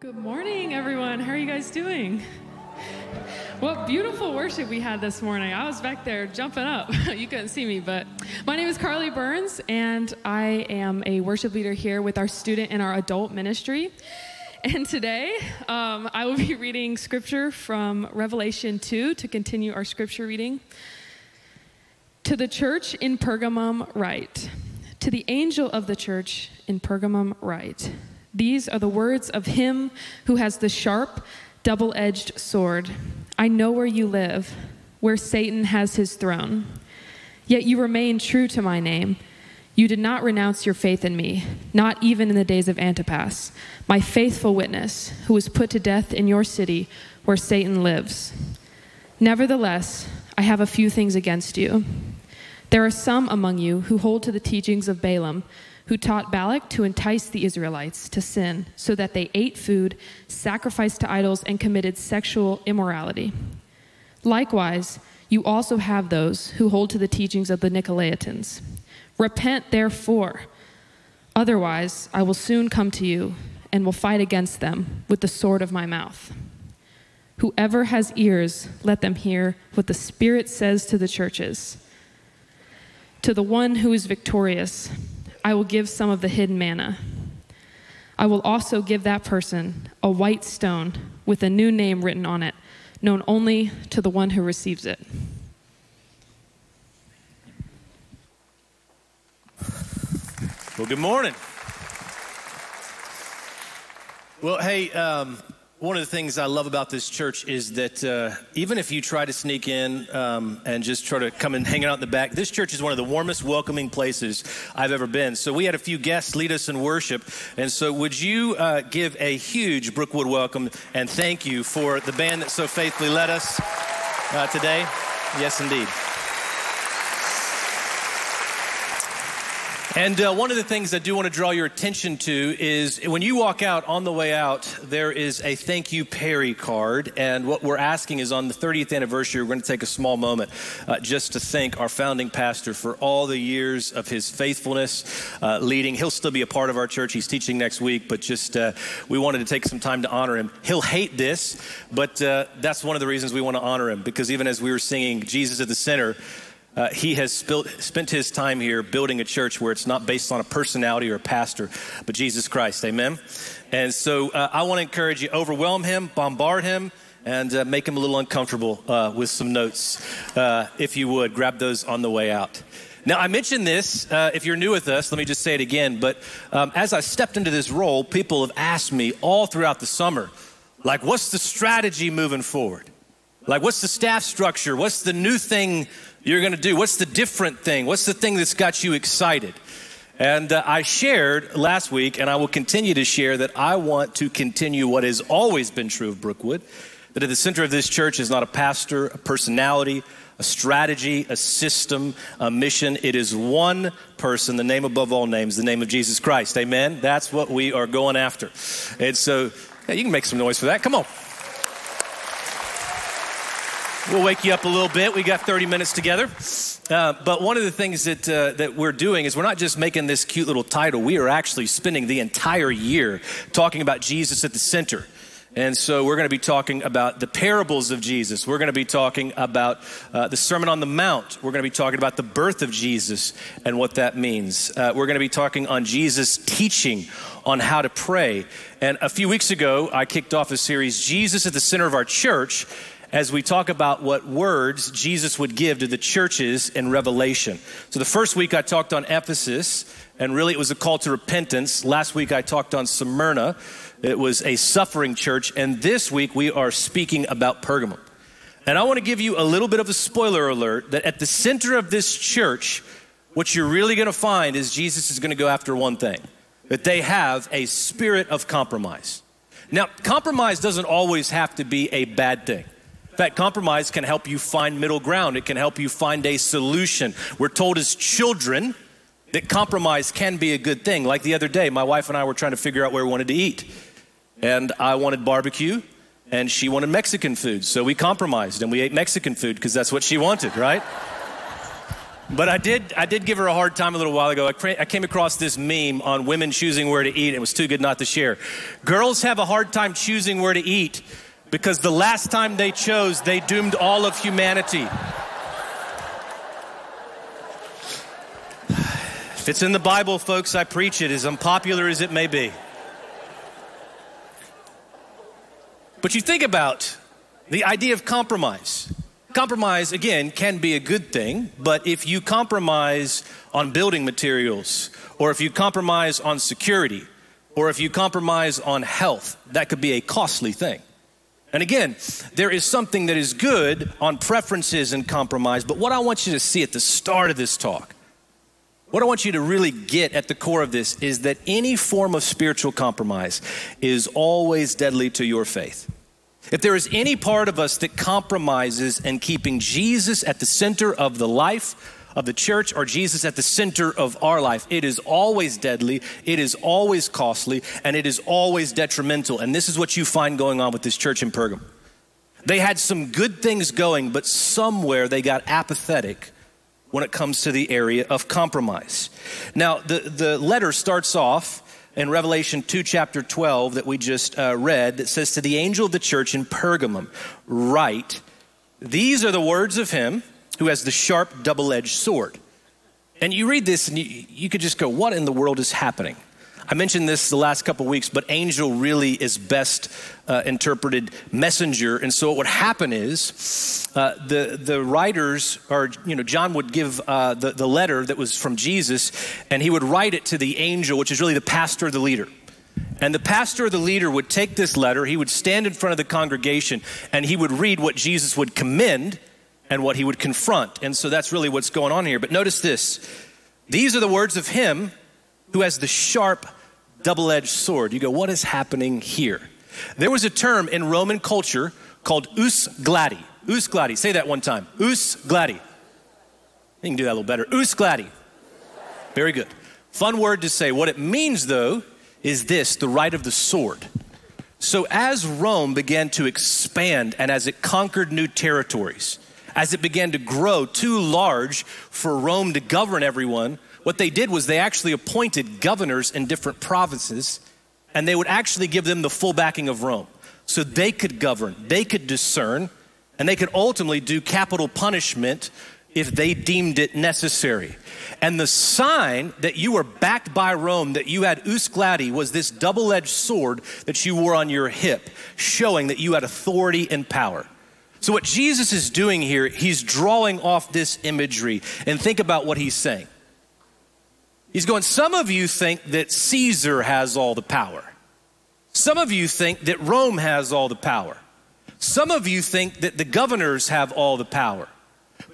Good morning, everyone. How are you guys doing? What beautiful worship we had this morning. I was back there jumping up. you couldn't see me, but my name is Carly Burns, and I am a worship leader here with our student in our adult ministry. And today, um, I will be reading scripture from Revelation 2 to continue our scripture reading. To the church in Pergamum, write. To the angel of the church in Pergamum, write. These are the words of him who has the sharp, double edged sword. I know where you live, where Satan has his throne. Yet you remain true to my name. You did not renounce your faith in me, not even in the days of Antipas, my faithful witness, who was put to death in your city where Satan lives. Nevertheless, I have a few things against you. There are some among you who hold to the teachings of Balaam who taught Balak to entice the Israelites to sin so that they ate food, sacrificed to idols, and committed sexual immorality. Likewise, you also have those who hold to the teachings of the Nicolaitans. Repent, therefore. Otherwise, I will soon come to you and will fight against them with the sword of my mouth. Whoever has ears, let them hear what the Spirit says to the churches. To the one who is victorious, I will give some of the hidden manna. I will also give that person a white stone with a new name written on it, known only to the one who receives it. Well, good morning. Well, hey, um, one of the things I love about this church is that uh, even if you try to sneak in um, and just try to come and hang out in the back, this church is one of the warmest, welcoming places I've ever been. So we had a few guests lead us in worship. And so would you uh, give a huge Brookwood welcome and thank you for the band that so faithfully led us uh, today? Yes, indeed. And uh, one of the things I do want to draw your attention to is when you walk out on the way out, there is a thank you Perry card. And what we're asking is on the 30th anniversary, we're going to take a small moment uh, just to thank our founding pastor for all the years of his faithfulness uh, leading. He'll still be a part of our church. He's teaching next week, but just uh, we wanted to take some time to honor him. He'll hate this, but uh, that's one of the reasons we want to honor him because even as we were singing Jesus at the Center, uh, he has spent his time here building a church where it's not based on a personality or a pastor, but Jesus Christ. Amen. And so uh, I want to encourage you overwhelm him, bombard him, and uh, make him a little uncomfortable uh, with some notes. Uh, if you would, grab those on the way out. Now, I mentioned this, uh, if you're new with us, let me just say it again. But um, as I stepped into this role, people have asked me all throughout the summer, like, what's the strategy moving forward? Like, what's the staff structure? What's the new thing you're going to do? What's the different thing? What's the thing that's got you excited? And uh, I shared last week, and I will continue to share, that I want to continue what has always been true of Brookwood that at the center of this church is not a pastor, a personality, a strategy, a system, a mission. It is one person, the name above all names, the name of Jesus Christ. Amen? That's what we are going after. And so, yeah, you can make some noise for that. Come on. We'll wake you up a little bit. We got 30 minutes together. Uh, but one of the things that, uh, that we're doing is we're not just making this cute little title, we are actually spending the entire year talking about Jesus at the center. And so we're going to be talking about the parables of Jesus. We're going to be talking about uh, the Sermon on the Mount. We're going to be talking about the birth of Jesus and what that means. Uh, we're going to be talking on Jesus' teaching on how to pray. And a few weeks ago, I kicked off a series, Jesus at the Center of Our Church as we talk about what words Jesus would give to the churches in Revelation. So the first week I talked on Ephesus, and really it was a call to repentance. Last week I talked on Smyrna. It was a suffering church. And this week we are speaking about Pergamum. And I want to give you a little bit of a spoiler alert that at the center of this church, what you're really going to find is Jesus is going to go after one thing that they have a spirit of compromise. Now, compromise doesn't always have to be a bad thing fact, compromise can help you find middle ground, it can help you find a solution. We're told as children that compromise can be a good thing. Like the other day, my wife and I were trying to figure out where we wanted to eat. And I wanted barbecue, and she wanted Mexican food. So we compromised and we ate Mexican food because that's what she wanted, right? But I did, I did give her a hard time a little while ago. I came across this meme on women choosing where to eat. It was too good not to share. Girls have a hard time choosing where to eat because the last time they chose, they doomed all of humanity. If it's in the Bible, folks, I preach it, as unpopular as it may be. But you think about the idea of compromise. Compromise, again, can be a good thing, but if you compromise on building materials, or if you compromise on security, or if you compromise on health, that could be a costly thing. And again, there is something that is good on preferences and compromise, but what I want you to see at the start of this talk, what I want you to really get at the core of this is that any form of spiritual compromise is always deadly to your faith. If there is any part of us that compromises in keeping Jesus at the center of the life of the church or Jesus at the center of our life, it is always deadly, it is always costly, and it is always detrimental. And this is what you find going on with this church in Pergamum. They had some good things going, but somewhere they got apathetic when it comes to the area of compromise. Now, the, the letter starts off in Revelation 2, chapter 12, that we just uh, read, that says, To the angel of the church in Pergamum, write, These are the words of him who has the sharp, double edged sword. And you read this and you, you could just go, What in the world is happening? I mentioned this the last couple weeks, but angel really is best uh, interpreted messenger. And so what would happen is uh, the, the writers, or, you know, John would give uh, the, the letter that was from Jesus, and he would write it to the angel, which is really the pastor or the leader. And the pastor or the leader would take this letter, he would stand in front of the congregation, and he would read what Jesus would commend and what he would confront. And so that's really what's going on here. But notice this these are the words of him who has the sharp double edged sword. You go, what is happening here? There was a term in Roman culture called ius gladii. Ius gladii. Say that one time. Ius gladii. You can do that a little better. Ius gladii. Very good. Fun word to say. What it means, though, is this the right of the sword. So, as Rome began to expand and as it conquered new territories, as it began to grow too large for Rome to govern everyone, what they did was they actually appointed governors in different provinces, and they would actually give them the full backing of Rome. So they could govern, they could discern, and they could ultimately do capital punishment if they deemed it necessary. And the sign that you were backed by Rome, that you had ius gladii, was this double edged sword that you wore on your hip, showing that you had authority and power. So, what Jesus is doing here, he's drawing off this imagery. And think about what he's saying. He's going, Some of you think that Caesar has all the power. Some of you think that Rome has all the power. Some of you think that the governors have all the power.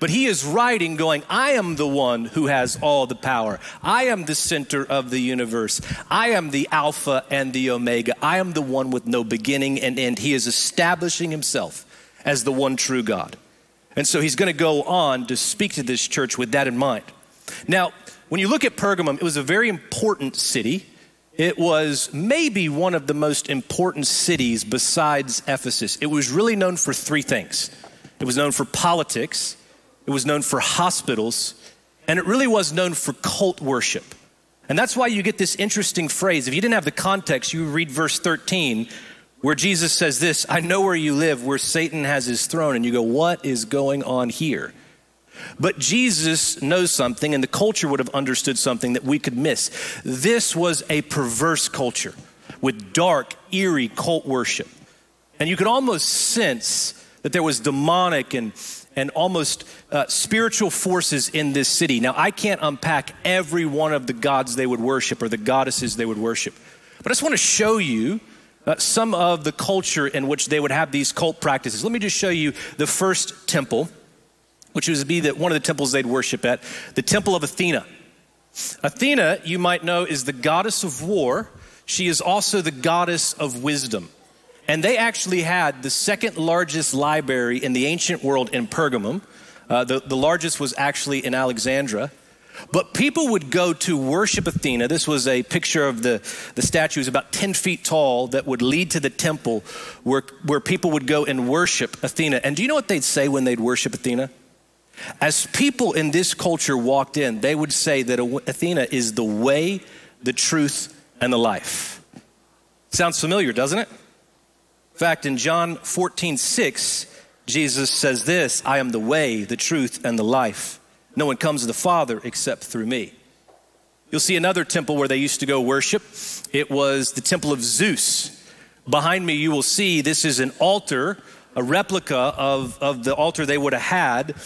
But he is writing, going, I am the one who has all the power. I am the center of the universe. I am the Alpha and the Omega. I am the one with no beginning and end. He is establishing himself as the one true God. And so he's going to go on to speak to this church with that in mind. Now, when you look at Pergamum, it was a very important city. It was maybe one of the most important cities besides Ephesus. It was really known for three things it was known for politics, it was known for hospitals, and it really was known for cult worship. And that's why you get this interesting phrase. If you didn't have the context, you read verse 13, where Jesus says this I know where you live, where Satan has his throne. And you go, What is going on here? But Jesus knows something, and the culture would have understood something that we could miss. This was a perverse culture with dark, eerie cult worship. And you could almost sense that there was demonic and, and almost uh, spiritual forces in this city. Now, I can't unpack every one of the gods they would worship or the goddesses they would worship, but I just want to show you. Uh, some of the culture in which they would have these cult practices. Let me just show you the first temple which would be the, one of the temples they'd worship at, the Temple of Athena. Athena, you might know, is the goddess of war. She is also the goddess of wisdom. And they actually had the second largest library in the ancient world in Pergamum. Uh, the, the largest was actually in Alexandria. But people would go to worship Athena. This was a picture of the, the statue, it was about 10 feet tall, that would lead to the temple where, where people would go and worship Athena. And do you know what they'd say when they'd worship Athena? As people in this culture walked in, they would say that Athena is the way, the truth, and the life. Sounds familiar, doesn't it? In fact, in John 14, 6, Jesus says this I am the way, the truth, and the life. No one comes to the Father except through me. You'll see another temple where they used to go worship. It was the temple of Zeus. Behind me, you will see this is an altar, a replica of, of the altar they would have had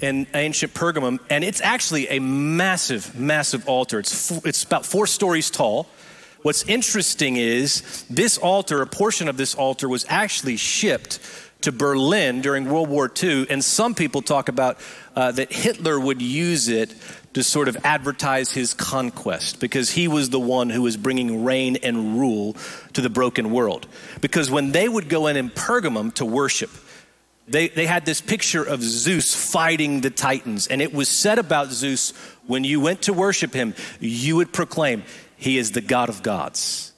in ancient Pergamum. And it's actually a massive, massive altar. It's, it's about four stories tall. What's interesting is this altar, a portion of this altar, was actually shipped to Berlin during World War II. And some people talk about uh, that Hitler would use it to sort of advertise his conquest because he was the one who was bringing reign and rule to the broken world. Because when they would go in in Pergamum to worship, they, they had this picture of Zeus fighting the Titans. And it was said about Zeus when you went to worship him, you would proclaim, He is the God of gods,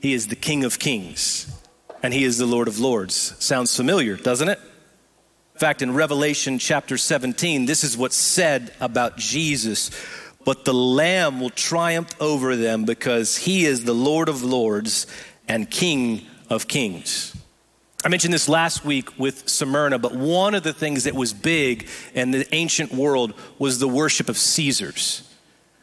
He is the King of kings, and He is the Lord of lords. Sounds familiar, doesn't it? In fact, in Revelation chapter 17, this is what's said about Jesus. But the Lamb will triumph over them because he is the Lord of lords and King of kings. I mentioned this last week with Smyrna, but one of the things that was big in the ancient world was the worship of Caesars.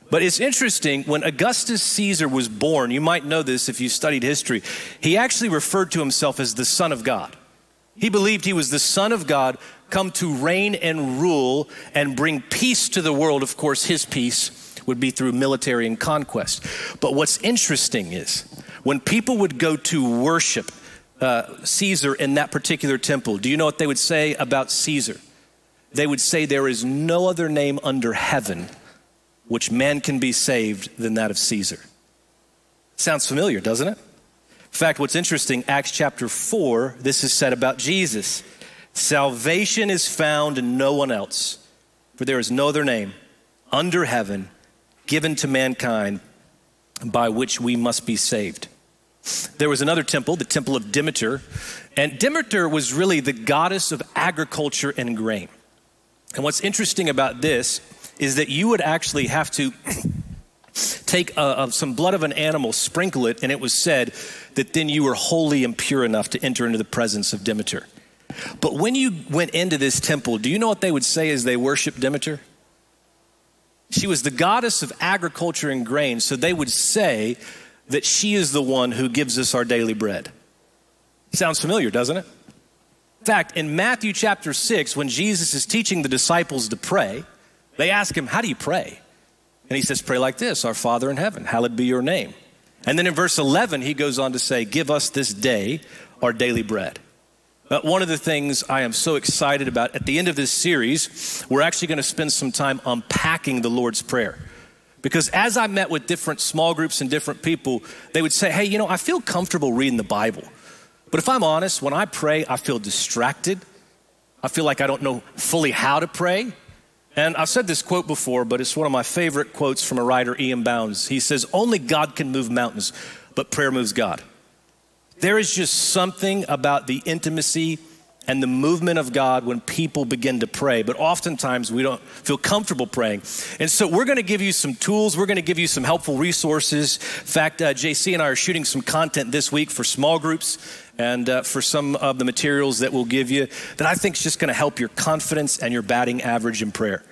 But it's interesting, when Augustus Caesar was born, you might know this if you studied history, he actually referred to himself as the Son of God. He believed he was the Son of God, come to reign and rule and bring peace to the world. Of course, his peace would be through military and conquest. But what's interesting is when people would go to worship uh, Caesar in that particular temple, do you know what they would say about Caesar? They would say, There is no other name under heaven which man can be saved than that of Caesar. Sounds familiar, doesn't it? In fact, what's interesting, Acts chapter 4, this is said about Jesus. Salvation is found in no one else, for there is no other name under heaven given to mankind by which we must be saved. There was another temple, the temple of Demeter, and Demeter was really the goddess of agriculture and grain. And what's interesting about this is that you would actually have to take some blood of an animal, sprinkle it, and it was said that then you were holy and pure enough to enter into the presence of Demeter. But when you went into this temple, do you know what they would say as they worshiped Demeter? She was the goddess of agriculture and grain, so they would say that she is the one who gives us our daily bread. Sounds familiar, doesn't it? In fact, in Matthew chapter 6, when Jesus is teaching the disciples to pray, they ask him, How do you pray? And he says, Pray like this Our Father in heaven, hallowed be your name. And then in verse 11, he goes on to say, Give us this day our daily bread. Uh, one of the things I am so excited about at the end of this series, we're actually going to spend some time unpacking the Lord's Prayer. Because as I met with different small groups and different people, they would say, Hey, you know, I feel comfortable reading the Bible. But if I'm honest, when I pray, I feel distracted. I feel like I don't know fully how to pray. And I've said this quote before, but it's one of my favorite quotes from a writer, E.M. Bounds. He says, Only God can move mountains, but prayer moves God. There is just something about the intimacy and the movement of God when people begin to pray, but oftentimes we don't feel comfortable praying. And so we're to give you some tools, we're to give you some helpful resources. In fact, uh, JC and I are shooting some content this week for small groups and uh, for some of the materials that we'll give you that I think is just going to help your confidence and your batting average in prayer.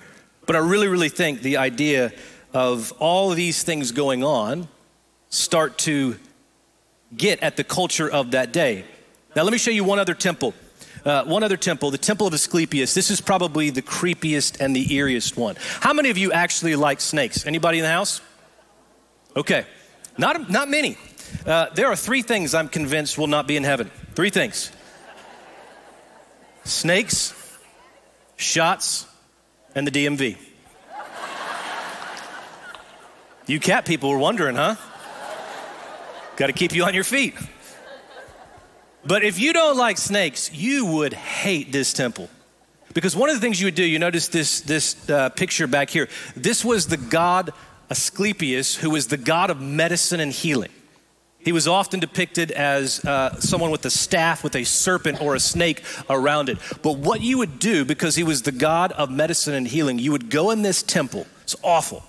But I really, really think the idea of all of these things going on start to get at the culture of that day. Now, let me show you one other temple. Uh, one other temple, the Temple of Asclepius. This is probably the creepiest and the eeriest one. How many of you actually like snakes? Anybody in the house? Okay, not, not many. Uh, there are three things I'm convinced will not be in heaven. Three things snakes, shots, and the DMV. You cat people were wondering, huh? Got to keep you on your feet. But if you don't like snakes, you would hate this temple. Because one of the things you would do, you notice this, this uh, picture back here. This was the god Asclepius, who was the god of medicine and healing. He was often depicted as uh, someone with a staff with a serpent or a snake around it. But what you would do, because he was the God of medicine and healing, you would go in this temple. It's awful.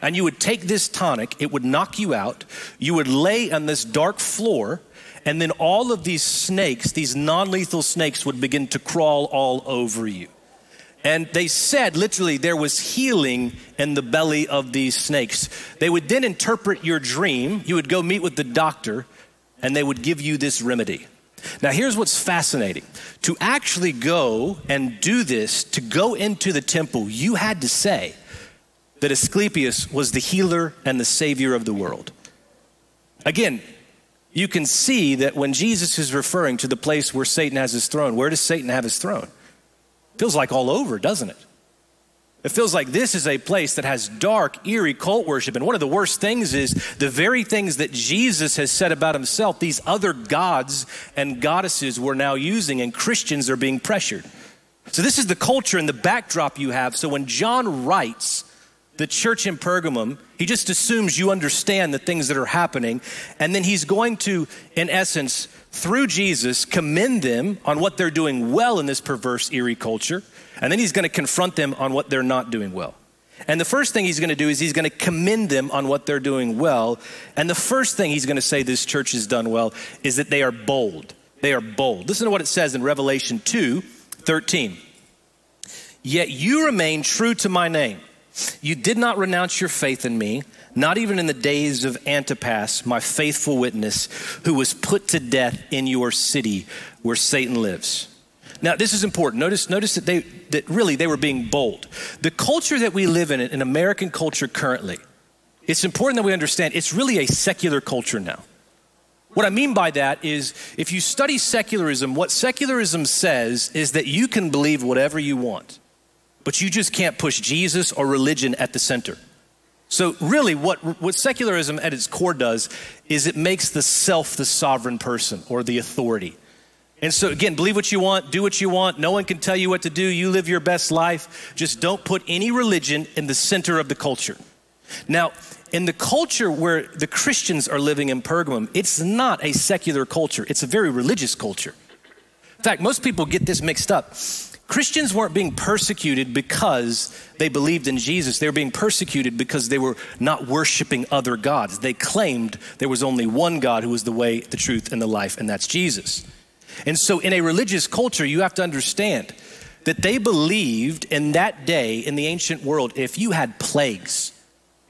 And you would take this tonic, it would knock you out. You would lay on this dark floor, and then all of these snakes, these non lethal snakes, would begin to crawl all over you. And they said literally there was healing in the belly of these snakes. They would then interpret your dream. You would go meet with the doctor, and they would give you this remedy. Now, here's what's fascinating. To actually go and do this, to go into the temple, you had to say that Asclepius was the healer and the savior of the world. Again, you can see that when Jesus is referring to the place where Satan has his throne, where does Satan have his throne? Feels like all over, doesn't it? It feels like this is a place that has dark, eerie cult worship. And one of the worst things is the very things that Jesus has said about himself, these other gods and goddesses we're now using, and Christians are being pressured. So, this is the culture and the backdrop you have. So, when John writes the church in Pergamum, he just assumes you understand the things that are happening. And then he's going to, in essence, through Jesus, commend them on what they're doing well in this perverse, eerie culture. And then he's going to confront them on what they're not doing well. And the first thing he's going to do is he's going to commend them on what they're doing well. And the first thing he's going to say this church has done well is that they are bold. They are bold. Listen to what it says in Revelation 2 13. Yet you remain true to my name. You did not renounce your faith in me not even in the days of Antipas, my faithful witness, who was put to death in your city where Satan lives. Now, this is important. Notice, notice that they that really they were being bold. The culture that we live in, in American culture currently, it's important that we understand it's really a secular culture now. What I mean by that is if you study secularism, what secularism says is that you can believe whatever you want, but you just can't push Jesus or religion at the center. So, really, what, what secularism at its core does is it makes the self the sovereign person or the authority. And so, again, believe what you want, do what you want. No one can tell you what to do. You live your best life. Just don't put any religion in the center of the culture. Now, in the culture where the Christians are living in Pergamum, it's not a secular culture, it's a very religious culture. In fact, most people get this mixed up. Christians weren't being persecuted because they believed in Jesus. They were being persecuted because they were not worshiping other gods. They claimed there was only one God who was the way, the truth, and the life, and that's Jesus. And so, in a religious culture, you have to understand that they believed in that day in the ancient world if you had plagues,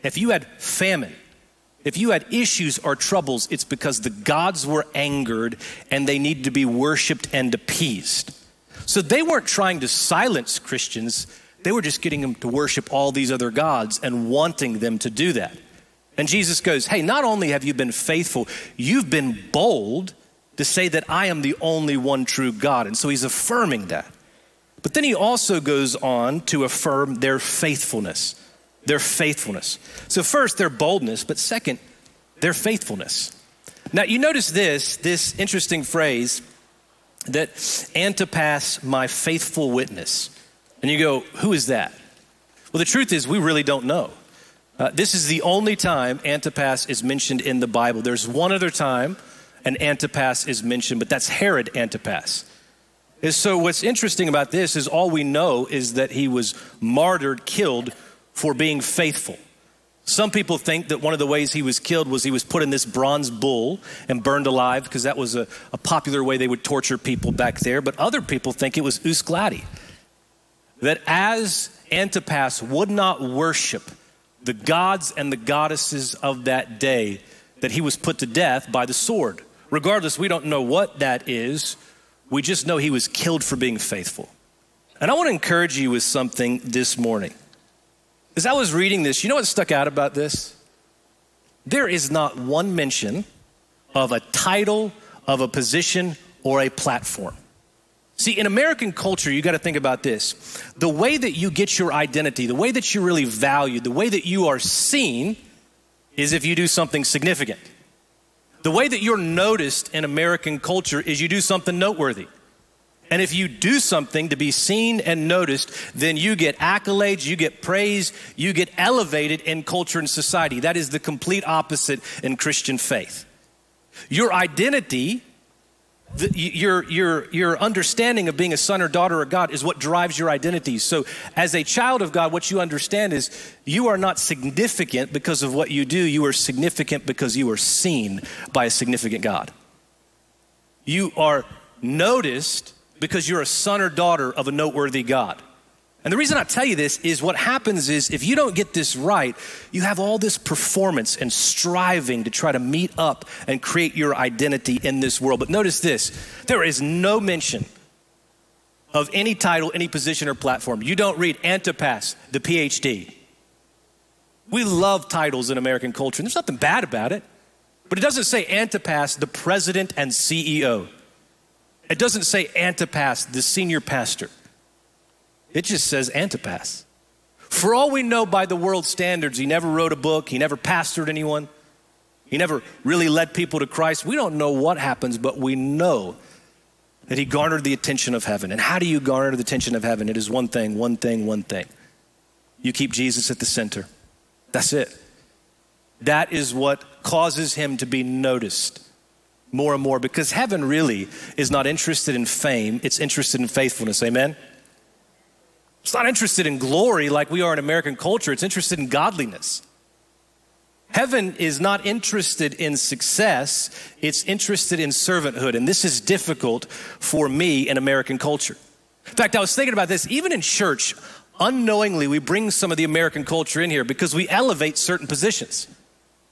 if you had famine, if you had issues or troubles, it's because the gods were angered and they needed to be worshiped and appeased. So they weren't trying to silence Christians, they were just getting them to worship all these other gods and wanting them to do that. And Jesus goes, Hey, not only have you been faithful, you've been bold to say that I am the only one true God. And so he's affirming that. But then he also goes on to affirm their faithfulness. Their faithfulness. So, first, their boldness, but second, their faithfulness. Now, you notice this, this interesting phrase that Antipas, my faithful witness. And you go, who is that? Well, the truth is, we really don't know. Uh, this is the only time Antipas is mentioned in the Bible. There's one other time an Antipas is mentioned, but that's Herod Antipas. And so, what's interesting about this is all we know is that he was martyred, killed for being faithful. Some people think that one of the ways he was killed was he was put in this bronze bull and burned alive because that was a, a, popular way they would torture people back there. But other people think it was Ius Gladii. That as Antipas would not worship the gods and the goddesses of that day, that he was put to death by the sword. Regardless, we don't know what that is. We just know he was killed for being faithful. And I want to encourage you with something this morning. As I was reading this, you know what stuck out about this? There is not one mention of a title, of a position, or a platform. See, in American culture, you got to think about this. The way that you get your identity, the way that you really value, the way that you are seen is if you do something significant. The way that you're noticed in American culture is you do something noteworthy. And if you do something to be seen and noticed, then you get accolades, you get praise, you get elevated in culture and society. That is the complete opposite in Christian faith. Your identity, the, your, your, your understanding of being a son or daughter of God is what drives your identity. So, as a child of God, what you understand is you are not significant because of what you do, you are significant because you are seen by a significant God. You are noticed because you're a son or daughter of a noteworthy God. And the reason I tell you this is what happens is if you don't get this right, you have all this performance and striving to try to meet up and create your identity in this world. But notice this there is no mention of any title, any position, or platform. You don't read Antipas, the PhD. We love titles in American culture, and there's nothing bad about it. But it doesn't say Antipas, the president and CEO. It doesn't say Antipas, the senior pastor. It just says Antipas. For all we know by the world standards, he never wrote a book, he never pastored anyone, he never really led people to Christ. We don't know what happens, but we know that he garnered the attention of heaven. And how do you garner the attention of heaven? It is one thing, one thing, one thing. You keep Jesus at the center. That's it. That is what causes him to be noticed more and more because heaven really is not interested in fame, it's interested in faithfulness. Amen? It's not interested in glory like we are in American culture, it's interested in godliness. Heaven is not interested in success, it's interested in servanthood. And this is difficult for me in American culture. In fact, I was thinking about this, even in church, unknowingly, we bring some of the American culture in here because we elevate certain positions.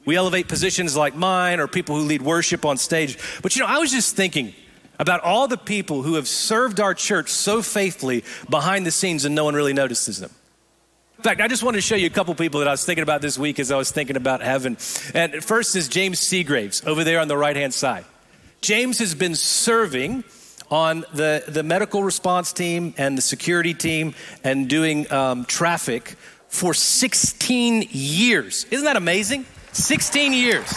We elevate positions like mine or people who lead worship on stage. But you know, I was just thinking about all the people who have served our church so faithfully behind the scenes and no one really notices them. In fact, I just wanted to show you a couple people that I was thinking about this week as I was thinking about heaven. And first is James Seagraves over there on the right hand side. James has been serving on the, the medical response team and the security team and doing um, traffic for 16 years. Isn't that amazing? 16 years.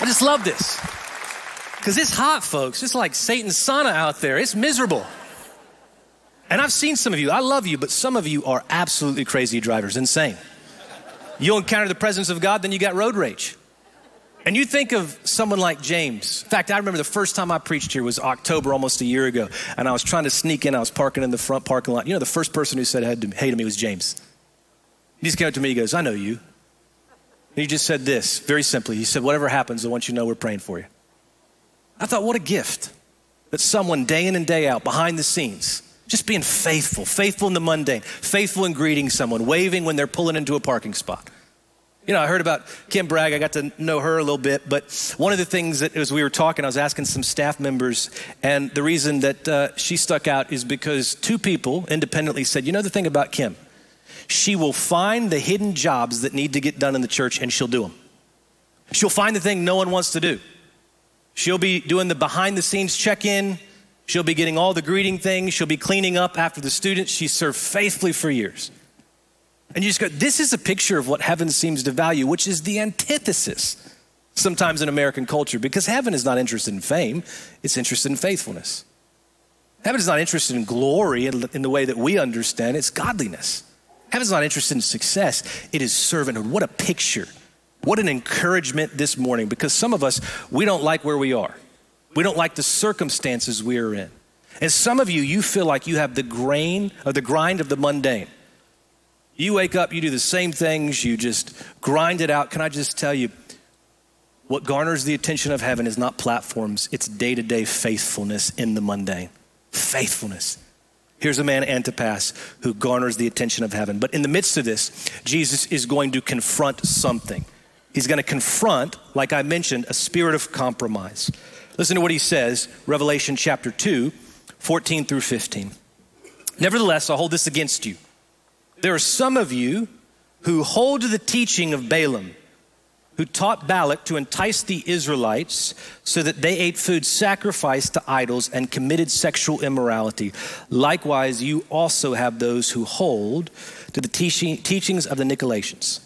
I just love this. Because it's hot, folks. It's like Satan's sauna out there. It's miserable. And I've seen some of you, I love you, but some of you are absolutely crazy drivers, insane. You'll encounter the presence of God, then you got road rage. And you think of someone like James. In fact, I remember the first time I preached here was October, almost a year ago, and I was trying to sneak in. I was parking in the front parking lot. You know, the first person who said hey to me was James. He just came up to me, he goes, I know you. And he just said this very simply. He said, Whatever happens, I want you to know we're praying for you. I thought, what a gift that someone day in and day out, behind the scenes, just being faithful, faithful in the mundane, faithful in greeting someone, waving when they're pulling into a parking spot. You know, I heard about Kim Bragg. I got to know her a little bit, but one of the things that as we were talking, I was asking some staff members, and the reason that uh, she stuck out is because two people independently said, "You know the thing about Kim, she will find the hidden jobs that need to get done in the church and she'll do them. She'll find the thing no one wants to do. She'll be doing the behind the scenes check in. She'll be getting all the greeting things. She'll be cleaning up after the students. She served faithfully for years. And you just go, this is a picture of what heaven seems to value, which is the antithesis sometimes in American culture, because heaven is not interested in fame, it's interested in faithfulness. Heaven is not interested in glory in the way that we understand it's godliness. Heaven's not interested in success, it is servanthood. What a picture. What an encouragement this morning because some of us, we don't like where we are. We don't like the circumstances we are in. And some of you, you feel like you have the grain or the grind of the mundane. You wake up, you do the same things, you just grind it out. Can I just tell you, what garners the attention of heaven is not platforms, it's day to day faithfulness in the mundane. Faithfulness. Here's a man, Antipas, who garners the attention of heaven. But in the midst of this, Jesus is going to confront something. He's going to confront, like I mentioned, a spirit of compromise. Listen to what he says, Revelation chapter 2, 14 through 15. Nevertheless, i hold this against you. There are some of you who hold to the teaching of Balaam who taught Balak to entice the Israelites so that they ate food sacrificed to idols and committed sexual immorality. Likewise, you also have those who hold to the teachings of the Nicolaitans.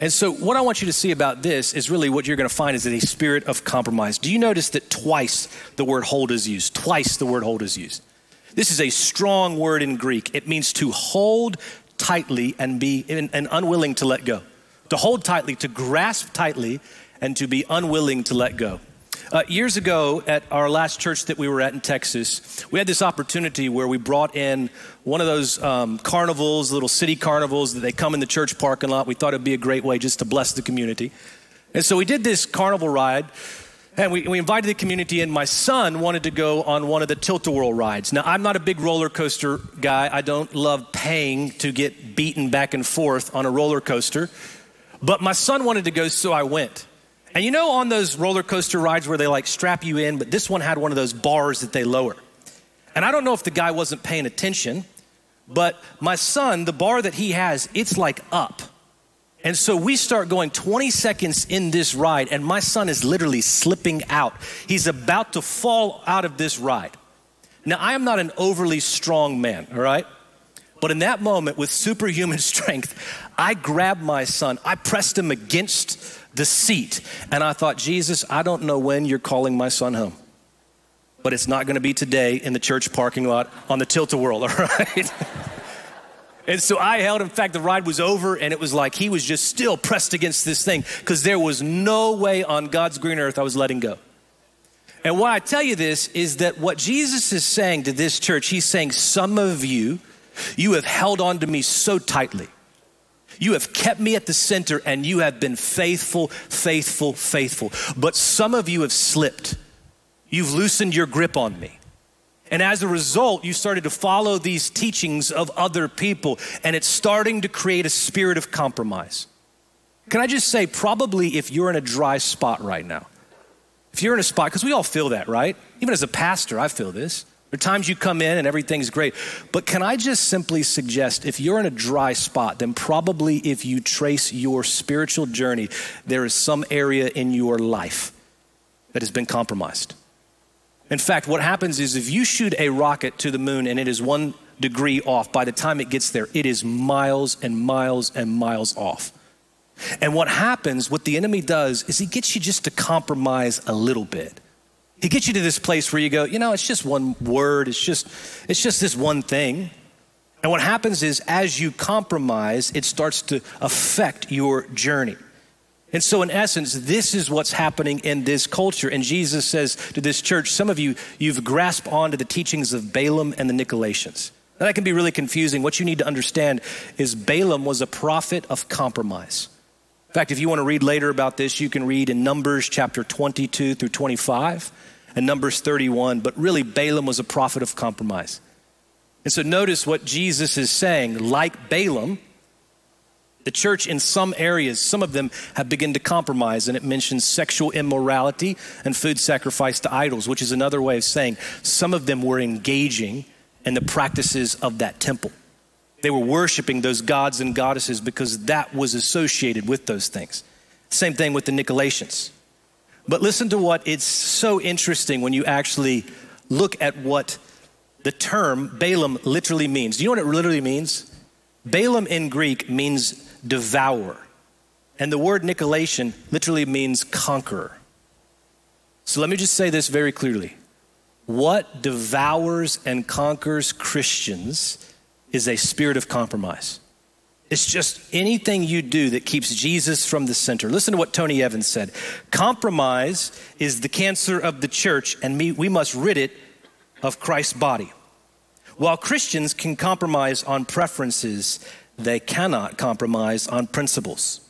And so, what I want you to see about this is really what you're going to find is a spirit of compromise. Do you notice that twice the word hold is used? Twice the word hold is used. This is a strong word in Greek. It means to hold tightly and be and unwilling to let go to hold tightly, to grasp tightly, and to be unwilling to let go. Uh, years ago, at our last church that we were at in Texas, we had this opportunity where we brought in one of those um, carnivals, little city carnivals that they come in the church parking lot. We thought it'd be a great way just to bless the community. And so we did this carnival ride. And we, we invited the community in. My son wanted to go on one of the tilt-a-whirl rides. Now, I'm not a big roller coaster guy. I don't love paying to get beaten back and forth on a roller coaster. But my son wanted to go, so I went. And you know, on those roller coaster rides where they like strap you in, but this one had one of those bars that they lower. And I don't know if the guy wasn't paying attention, but my son, the bar that he has, it's like up. And so we start going 20 seconds in this ride, and my son is literally slipping out. He's about to fall out of this ride. Now, I am not an overly strong man, all right? But in that moment, with superhuman strength, I grabbed my son, I pressed him against the seat, and I thought, Jesus, I don't know when you're calling my son home, but it's not gonna be today in the church parking lot on the tilt a whirl, all right? And so I held, in fact, the ride was over, and it was like he was just still pressed against this thing because there was no way on God's green earth I was letting go. And why I tell you this is that what Jesus is saying to this church, he's saying, Some of you, you have held on to me so tightly. You have kept me at the center and you have been faithful, faithful, faithful. But some of you have slipped. You've loosened your grip on me. And as a result, you started to follow these teachings of other people, and it's starting to create a spirit of compromise. Can I just say, probably if you're in a dry spot right now, if you're in a spot, because we all feel that, right? Even as a pastor, I feel this. There are times you come in and everything's great. But can I just simply suggest if you're in a dry spot, then probably if you trace your spiritual journey, there is some area in your life that has been compromised. In fact, what happens is if you shoot a rocket to the moon and it is one degree off, by the time it gets there, it is miles and miles and miles off. And what happens, what the enemy does, is he gets you just to compromise a little bit. He gets you to this place where you go, you know, it's just one word, it's just, it's just this one thing. And what happens is as you compromise, it starts to affect your journey. And so, in essence, this is what's happening in this culture. And Jesus says to this church, some of you, you've grasped onto the teachings of Balaam and the Nicolaitans. And that can be really confusing. What you need to understand is Balaam was a prophet of compromise. In fact, if you want to read later about this, you can read in Numbers chapter 22 through 25 and Numbers 31. But really, Balaam was a prophet of compromise. And so, notice what Jesus is saying. Like Balaam, the church, in some areas, some of them have begun to compromise, and it mentions sexual immorality and food sacrifice to idols, which is another way of saying some of them were engaging in the practices of that temple. They were worshiping those gods and goddesses because that was associated with those things. Same thing with the Nicolaitans. But listen to what it's so interesting when you actually look at what the term Balaam literally means. Do you know what it literally means? Balaam in Greek means devour. And the word Nicolaitan literally means conqueror. So let me just say this very clearly. What devours and conquers Christians is a spirit of compromise. It's just anything you do that keeps Jesus from the center. Listen to what Tony Evans said Compromise is the cancer of the church, and we must rid it of Christ's body. While Christians can compromise on preferences, they cannot compromise on principles.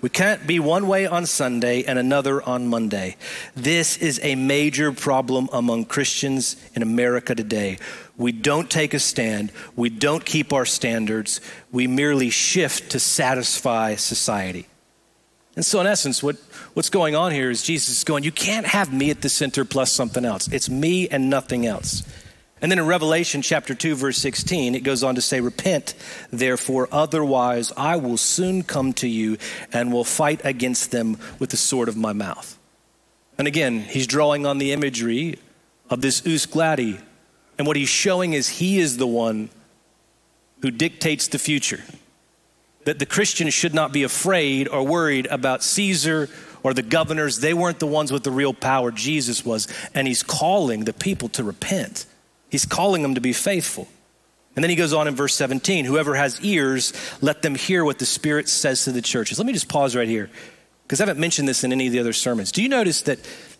We can't be one way on Sunday and another on Monday. This is a major problem among Christians in America today. We don't take a stand, we don't keep our standards, we merely shift to satisfy society. And so, in essence, what, what's going on here is Jesus is going, You can't have me at the center plus something else. It's me and nothing else. And then in Revelation chapter 2, verse 16, it goes on to say, Repent, therefore, otherwise I will soon come to you and will fight against them with the sword of my mouth. And again, he's drawing on the imagery of this Ius Gladii. And what he's showing is he is the one who dictates the future. That the Christians should not be afraid or worried about Caesar or the governors. They weren't the ones with the real power. Jesus was. And he's calling the people to repent. He's calling them to be faithful. And then he goes on in verse 17 Whoever has ears, let them hear what the Spirit says to the churches. Let me just pause right here because I haven't mentioned this in any of the other sermons. Do you notice that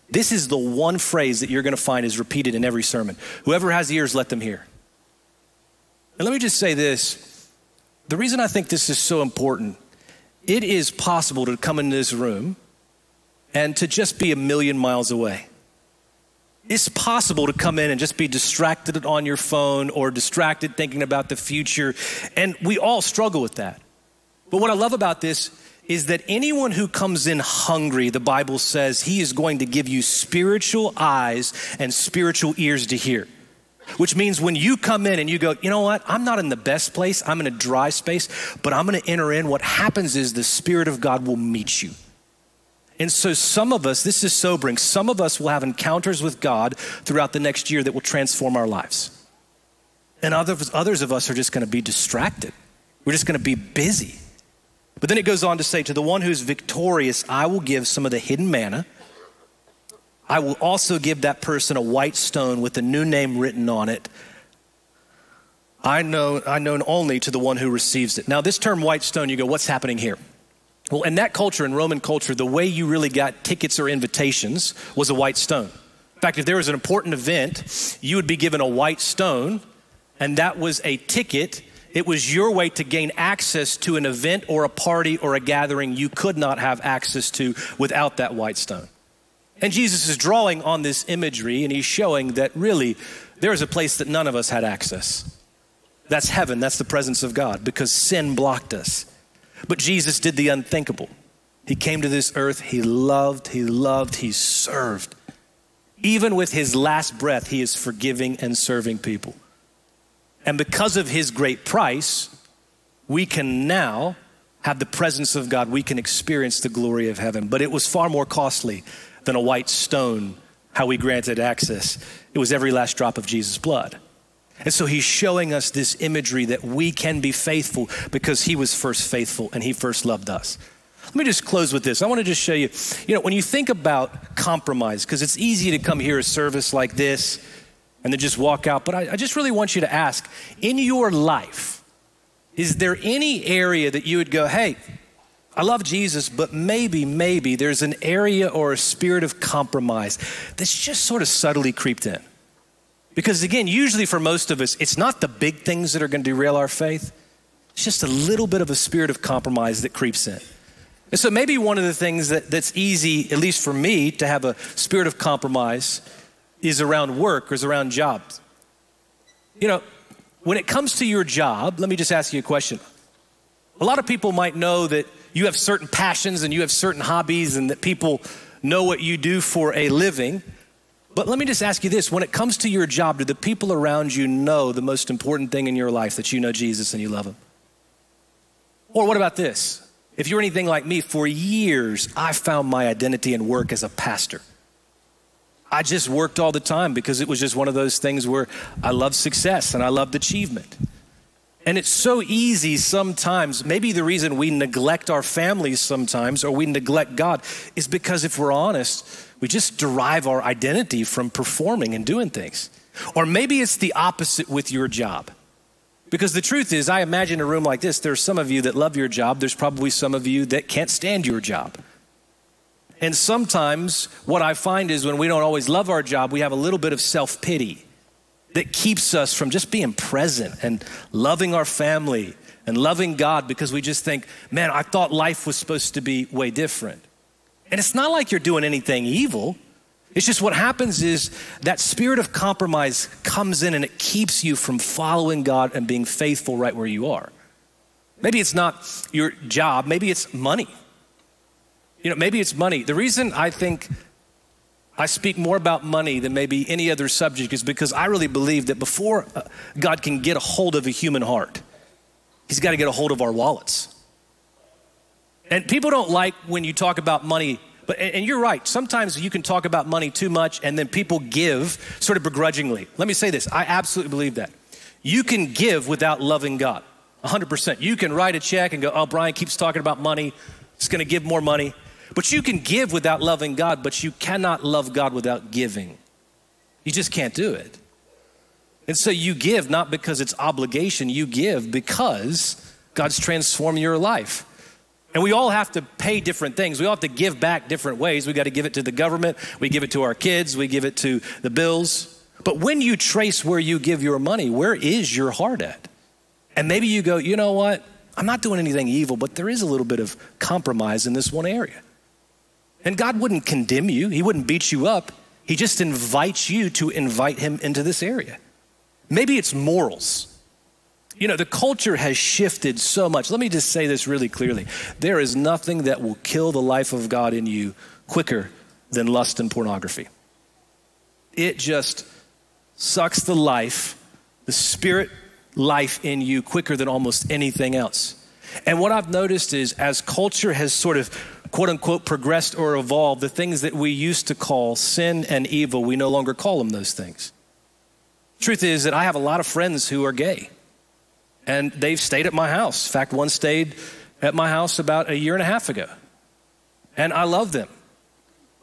this is the one phrase that you're going to find is repeated in every sermon? Whoever has ears, let them hear. And let me just say this the reason I think this is so important, it is possible to come into this room and to just be a million miles away. It's possible to come in and just be distracted on your phone or distracted thinking about the future. And we all struggle with that. But what I love about this is that anyone who comes in hungry, the Bible says, he is going to give you spiritual eyes and spiritual ears to hear. Which means when you come in and you go, you know what, I'm not in the best place, I'm in a dry space, but I'm gonna enter in, what happens is the Spirit of God will meet you. And so, some of us, this is sobering, some of us will have encounters with God throughout the next year that will transform our lives. And others, others of us are just gonna be distracted. We're just gonna be busy. But then it goes on to say, To the one who's victorious, I will give some of the hidden manna. I will also give that person a white stone with a new name written on it. I know, I known only to the one who receives it. Now, this term white stone, you go, what's happening here? Well, in that culture, in Roman culture, the way you really got tickets or invitations was a white stone. In fact, if there was an important event, you would be given a white stone, and that was a ticket. It was your way to gain access to an event or a party or a gathering you could not have access to without that white stone. And Jesus is drawing on this imagery, and he's showing that really there is a place that none of us had access. That's heaven, that's the presence of God, because sin blocked us. But Jesus did the unthinkable. He came to this earth, he loved, he loved, he served. Even with his last breath, he is forgiving and serving people. And because of his great price, we can now have the presence of God. We can experience the glory of heaven. But it was far more costly than a white stone, how we granted access. It was every last drop of Jesus' blood. And so he's showing us this imagery that we can be faithful because he was first faithful and he first loved us. Let me just close with this. I want to just show you, you know, when you think about compromise, because it's easy to come here a service like this and then just walk out, but I, I just really want you to ask in your life, is there any area that you would go, hey, I love Jesus, but maybe, maybe there's an area or a spirit of compromise that's just sort of subtly creeped in? Because again, usually for most of us, it's not the big things that are going to derail our faith. It's just a little bit of a spirit of compromise that creeps in. And so maybe one of the things that, that's easy, at least for me, to have a spirit of compromise is around work or is around jobs. You know, when it comes to your job, let me just ask you a question. A lot of people might know that you have certain passions and you have certain hobbies and that people know what you do for a living. But let me just ask you this when it comes to your job, do the people around you know the most important thing in your life that you know Jesus and you love Him? Or what about this? If you're anything like me, for years I found my identity in work as a pastor. I just worked all the time because it was just one of those things where I loved success and I loved achievement. And it's so easy sometimes. Maybe the reason we neglect our families sometimes or we neglect God is because if we're honest, we just derive our identity from performing and doing things. Or maybe it's the opposite with your job. Because the truth is, I imagine a room like this, there's some of you that love your job, there's probably some of you that can't stand your job. And sometimes what I find is when we don't always love our job, we have a little bit of self pity that keeps us from just being present and loving our family and loving God because we just think, man, I thought life was supposed to be way different. And it's not like you're doing anything evil. It's just what happens is that spirit of compromise comes in and it keeps you from following God and being faithful right where you are. Maybe it's not your job, maybe it's money. You know, maybe it's money. The reason I think I speak more about money than maybe any other subject is because I really believe that before uh, God can get a hold of a human heart, He's got to get a hold of our wallets. And people don't like when you talk about money, but and you're right. Sometimes you can talk about money too much and then people give sort of begrudgingly. Let me say this I absolutely believe that. You can give without loving God. 100%. You can write a check and go, oh, Bryan keeps talking about money. It's going to give more money. But you can give without loving God, but you cannot love God without giving. You just can't do it. And so you give not because it's obligation, you give because God's transformed your life. And we all have to pay different things. We all have to give back different ways. We got to give it to the government, we give it to our kids, we give it to the bills. But when you trace where you give your money, where is your heart at? And maybe you go, you know what? I'm not doing anything evil, but there is a little bit of compromise in this one area. And God wouldn't condemn you, He wouldn't beat you up. He just invites you to invite Him into this area. Maybe it's morals. You know, the culture has shifted so much. Let me just say this really clearly there is nothing that will kill the life of God in you quicker than lust and pornography. It just sucks the life, the spirit life in you quicker than almost anything else. And what I've noticed is as culture has sort of quote unquote progressed or evolved, the things that we used to call sin and evil, we no longer call them those things. Truth is that I have a lot of friends who are gay and they've stayed at my house. In fact, one stayed at my house about a year and a half ago. And I love them.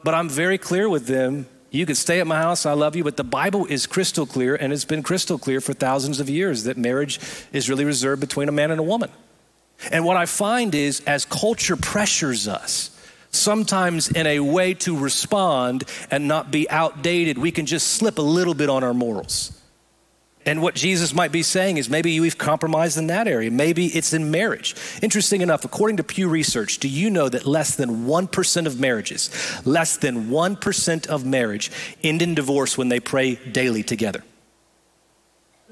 But I'm very clear with them. You could stay at my house, I love you, but the Bible is crystal clear, and it's been crystal clear for thousands of years that marriage is really reserved between a man and a woman. And what I find is as culture pressures us, sometimes in a way to respond and not be outdated, we can just slip a little bit on our morals. And what Jesus might be saying is maybe we've compromised in that area. Maybe it's in marriage. Interesting enough, according to Pew Research, do you know that less than 1% of marriages, less than 1% of marriage end in divorce when they pray daily together?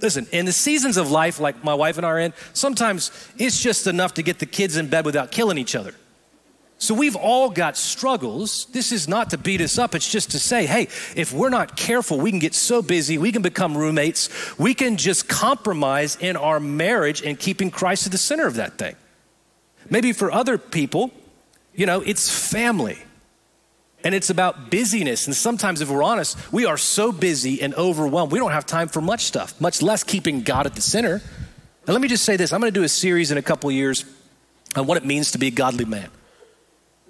Listen, in the seasons of life like my wife and I are in, sometimes it's just enough to get the kids in bed without killing each other. So we've all got struggles. This is not to beat us up, it's just to say, hey, if we're not careful, we can get so busy, we can become roommates, we can just compromise in our marriage and keeping Christ at the center of that thing. Maybe for other people, you know, it's family. And it's about busyness. And sometimes, if we're honest, we are so busy and overwhelmed, we don't have time for much stuff, much less keeping God at the center. And let me just say this I'm going to do a series in a couple years on what it means to be a godly man.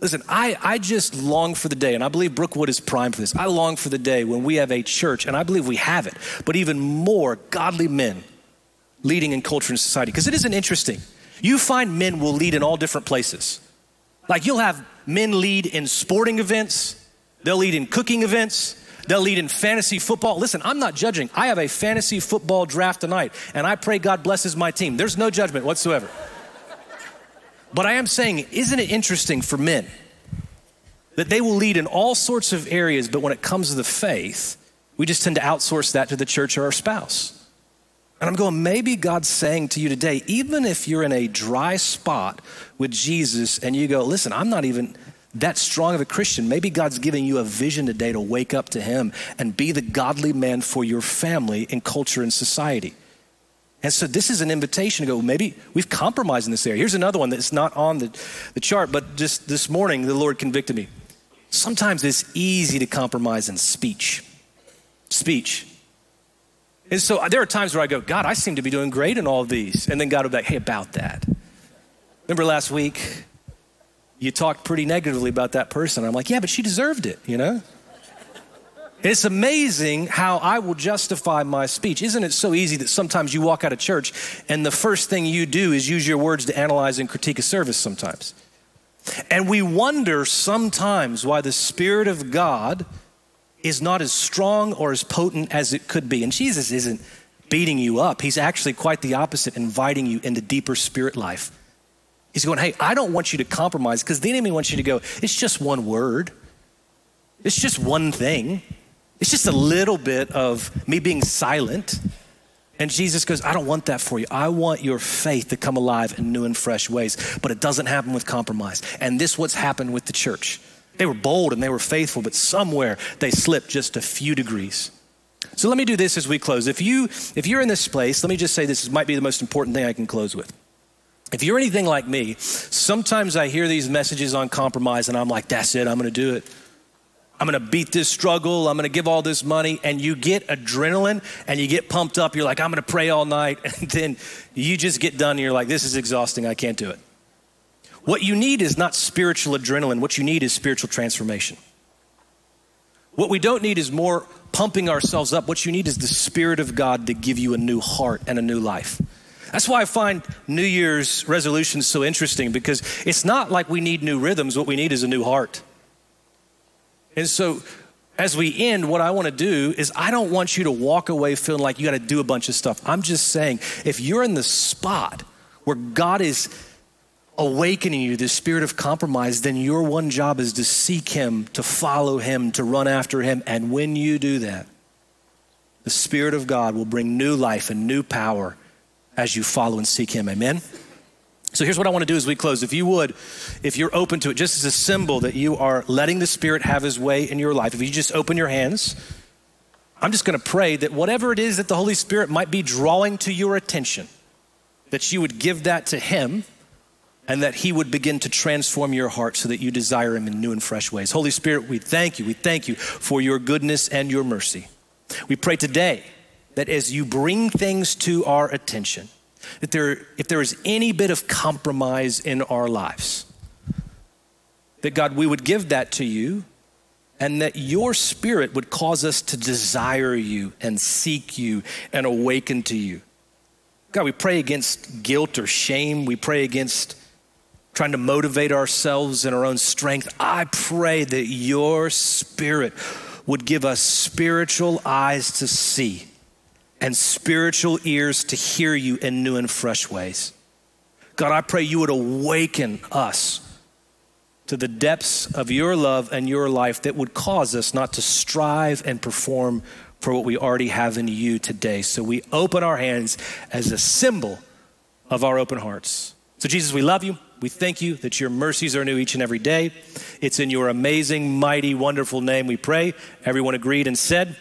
Listen, I, I just long for the day, and I believe Brookwood is primed for this. I long for the day when we have a church, and I believe we have it, but even more godly men leading in culture and society. Because it isn't interesting. You find men will lead in all different places. Like you'll have men lead in sporting events, they'll lead in cooking events, they'll lead in fantasy football. Listen, I'm not judging. I have a fantasy football draft tonight, and I pray God blesses my team. There's no judgment whatsoever. But I am saying, isn't it interesting for men that they will lead in all sorts of areas, but when it comes to the faith, we just tend to outsource that to the church or our spouse? And I'm going, maybe God's saying to you today, even if you're in a dry spot with Jesus and you go, listen, I'm not even that strong of a Christian, maybe God's giving you a vision today to wake up to Him and be the godly man for your family in culture and society. And so this is an invitation to go, maybe we've compromised in this area. Here's another one that's not on the, the chart, but just this morning the Lord convicted me. Sometimes it's easy to compromise in speech. Speech. And so uh, there are times where I go, God, I seem to be doing great in all of these. And then God will be like, hey, about that. Remember last week, you talked pretty negatively about that person. I'm like, yeah, but she deserved it, you know? It's amazing how I will justify my speech. Isn't it so easy that sometimes you walk out of church and the first thing you do is use your words to analyze and critique a service sometimes? And we wonder sometimes why the Spirit of God is not as strong or as potent as it could be. And Jesus isn't beating you up, He's actually quite the opposite, inviting you into deeper spirit life. He's going, Hey, I don't want you to compromise because the enemy wants you to go, It's just one word, it's just one thing. It's just a little bit of me being silent. And Jesus goes, I don't want that for you. I want your faith to come alive in new and fresh ways. But it doesn't happen with compromise. And this what's happened with the church. They were bold and they were faithful, but somewhere they slipped just a few degrees. So let me do this as we close. If you if you're in this place, let me just say this might be the most important thing I can close with. If you're anything like me, sometimes I hear these messages on compromise and I'm like, that's it, I'm gonna do it. I'm gonna beat this struggle, I'm gonna give all this money, and you get adrenaline and you get pumped up. You're like, I'm gonna pray all night, and then you just get done and you're like, this is exhausting, I can't do it. What you need is not spiritual adrenaline, what you need is spiritual transformation. What we don't need is more pumping ourselves up. What you need is the Spirit of God to give you a new heart and a new life. That's why I find New Year's resolutions so interesting because it's not like we need new rhythms. What we need is a new heart. And so, as we end, what I want to do is I don't want you to walk away feeling like you got to do a bunch of stuff. I'm just saying, if you're in the spot where God is awakening you, the spirit of compromise, then your one job is to seek Him, to follow Him, to run after Him. And when you do that, the Spirit of God will bring new life and new power as you follow and seek Him. Amen? So here's what I want to do as we close. If you would, if you're open to it, just as a symbol that you are letting the Spirit have His way in your life, if you just open your hands, I'm just going to pray that whatever it is that the Holy Spirit might be drawing to your attention, that you would give that to Him and that He would begin to transform your heart so that you desire Him in new and fresh ways. Holy Spirit, we thank you. We thank you for your goodness and your mercy. We pray today that as you bring things to our attention, that there, if there is any bit of compromise in our lives, that God, we would give that to you and that your spirit would cause us to desire you and seek you and awaken to you. God, we pray against guilt or shame. We pray against trying to motivate ourselves in our own strength. I pray that your spirit would give us spiritual eyes to see and spiritual ears to hear you in new and fresh ways. God, I pray you would awaken us to the depths of your love and your life that would cause us not to strive and perform for what we already have in you today. So we open our hands as a symbol of our open hearts. So, Jesus, we love you. We thank you that your mercies are new each and every day. It's in your amazing, mighty, wonderful name we pray. Everyone agreed and said,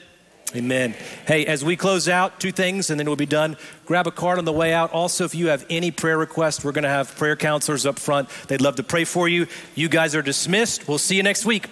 Amen. Hey, as we close out, two things and then we'll be done. Grab a card on the way out. Also, if you have any prayer requests, we're going to have prayer counselors up front. They'd love to pray for you. You guys are dismissed. We'll see you next week.